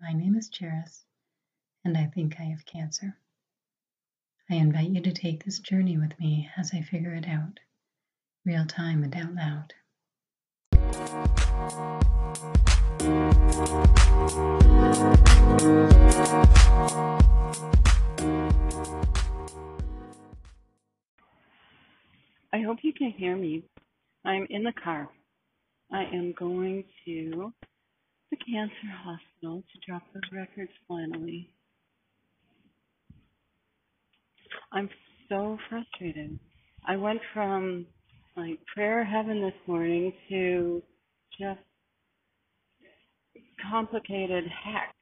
My name is Charis, and I think I have cancer. I invite you to take this journey with me as I figure it out, real time and out loud. I hope you can hear me. I'm in the car. I am going to the cancer hospital to drop those records finally. I'm so frustrated. I went from like prayer heaven this morning to just complicated heck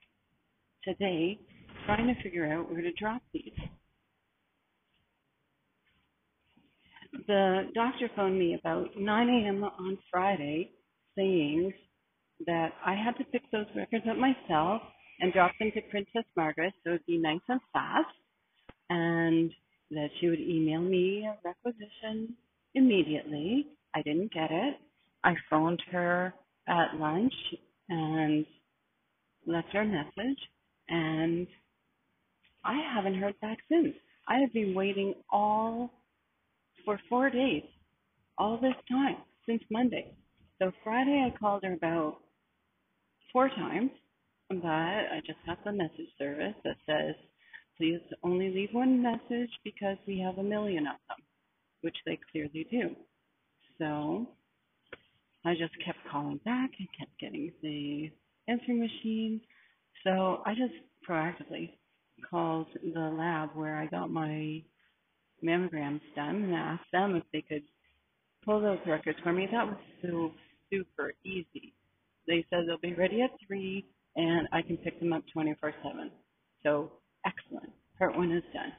today trying to figure out where to drop these. The doctor phoned me about 9 a.m. on Friday saying that I had to pick those records up myself and drop them to Princess Margaret so it'd be nice and fast, and that she would email me a requisition immediately. I didn't get it. I phoned her at lunch and left her a message, and I haven't heard back since. I have been waiting all for four days, all this time since Monday. So Friday I called her about four times, but I just got the message service that says, please only leave one message because we have a million of them, which they clearly do. So I just kept calling back and kept getting the answering machine. So I just proactively called the lab where I got my mammograms done and asked them if they could pull those records for me. That was so super easy. They said they'll be ready at three and I can pick them up 24 7. So excellent. Part one is done.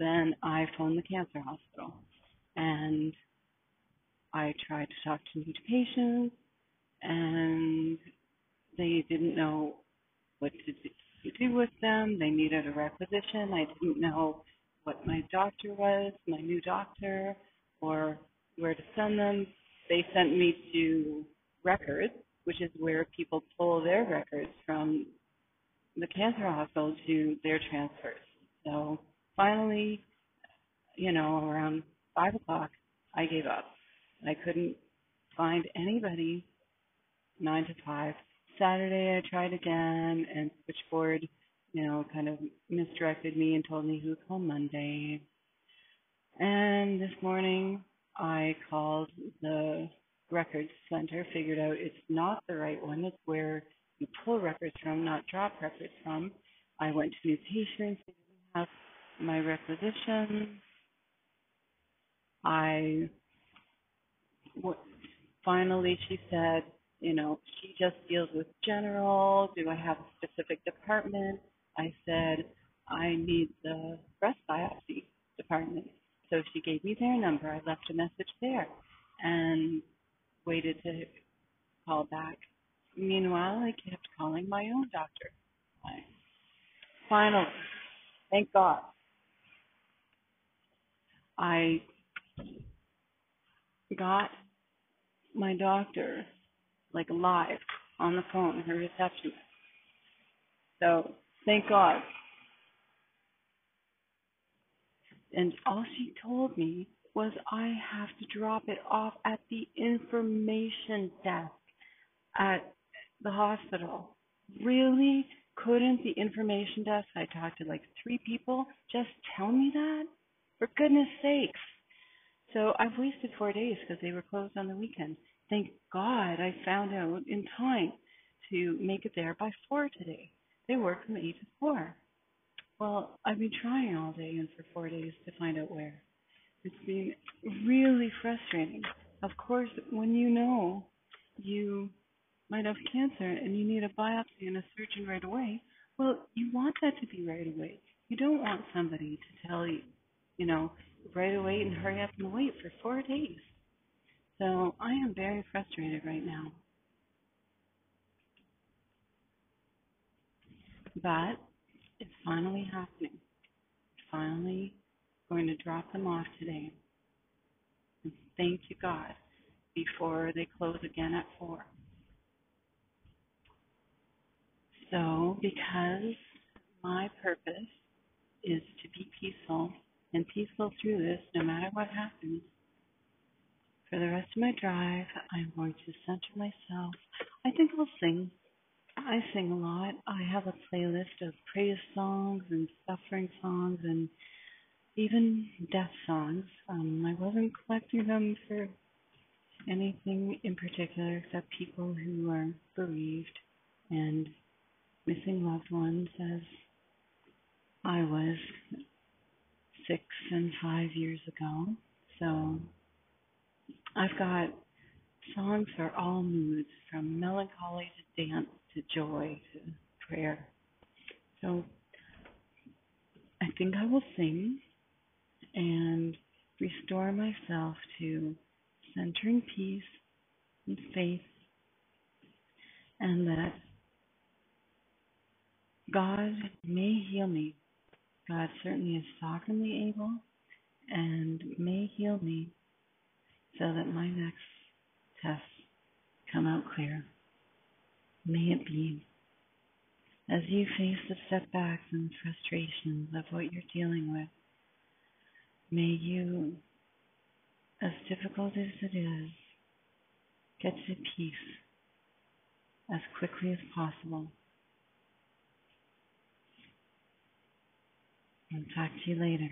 Then I phoned the cancer hospital and I tried to talk to new patients and they didn't know what to do with them. They needed a requisition. I didn't know what my doctor was, my new doctor, or where to send them. They sent me to records, which is where people pull their records from the cancer hospital to their transfers. So finally, you know, around five o'clock, I gave up. I couldn't find anybody nine to five. Saturday I tried again and switchboard you know, kind of misdirected me and told me would call Monday. And this morning I called the records center, figured out it's not the right one. It's where you pull records from, not drop records from. I went to new patients, they didn't have my requisition. I finally she said, you know, she just deals with general. Do I have a specific department? I said, I need the breast biopsy department. So she gave me their number. I left a message there and waited to call back. Meanwhile, I kept calling my own doctor. Finally, thank God, I got my doctor like live on the phone, her receptionist. So Thank God. And all she told me was I have to drop it off at the information desk at the hospital. Really? Couldn't the information desk, I talked to like three people, just tell me that? For goodness sakes. So I've wasted four days because they were closed on the weekend. Thank God I found out in time to make it there by four today. They work from 8 to 4. Well, I've been trying all day and for four days to find out where. It's been really frustrating. Of course, when you know you might have cancer and you need a biopsy and a surgeon right away, well, you want that to be right away. You don't want somebody to tell you, you know, right away and hurry up and wait for four days. So I am very frustrated right now. But it's finally happening. Finally going to drop them off today. And thank you, God, before they close again at 4. So, because my purpose is to be peaceful and peaceful through this, no matter what happens, for the rest of my drive, I'm going to center myself. I think I'll sing. I sing a lot. I have a playlist of praise songs and suffering songs and even death songs. Um, I wasn't collecting them for anything in particular except people who are bereaved and missing loved ones as I was six and five years ago. So I've got songs for all moods, from melancholy to dance to joy to prayer. So I think I will sing and restore myself to centering peace and faith, and that God may heal me. God certainly is sovereignly able and may heal me so that my next tests come out clear. May it be. As you face the setbacks and frustrations of what you're dealing with, may you, as difficult as it is, get to peace as quickly as possible. I'll talk to you later.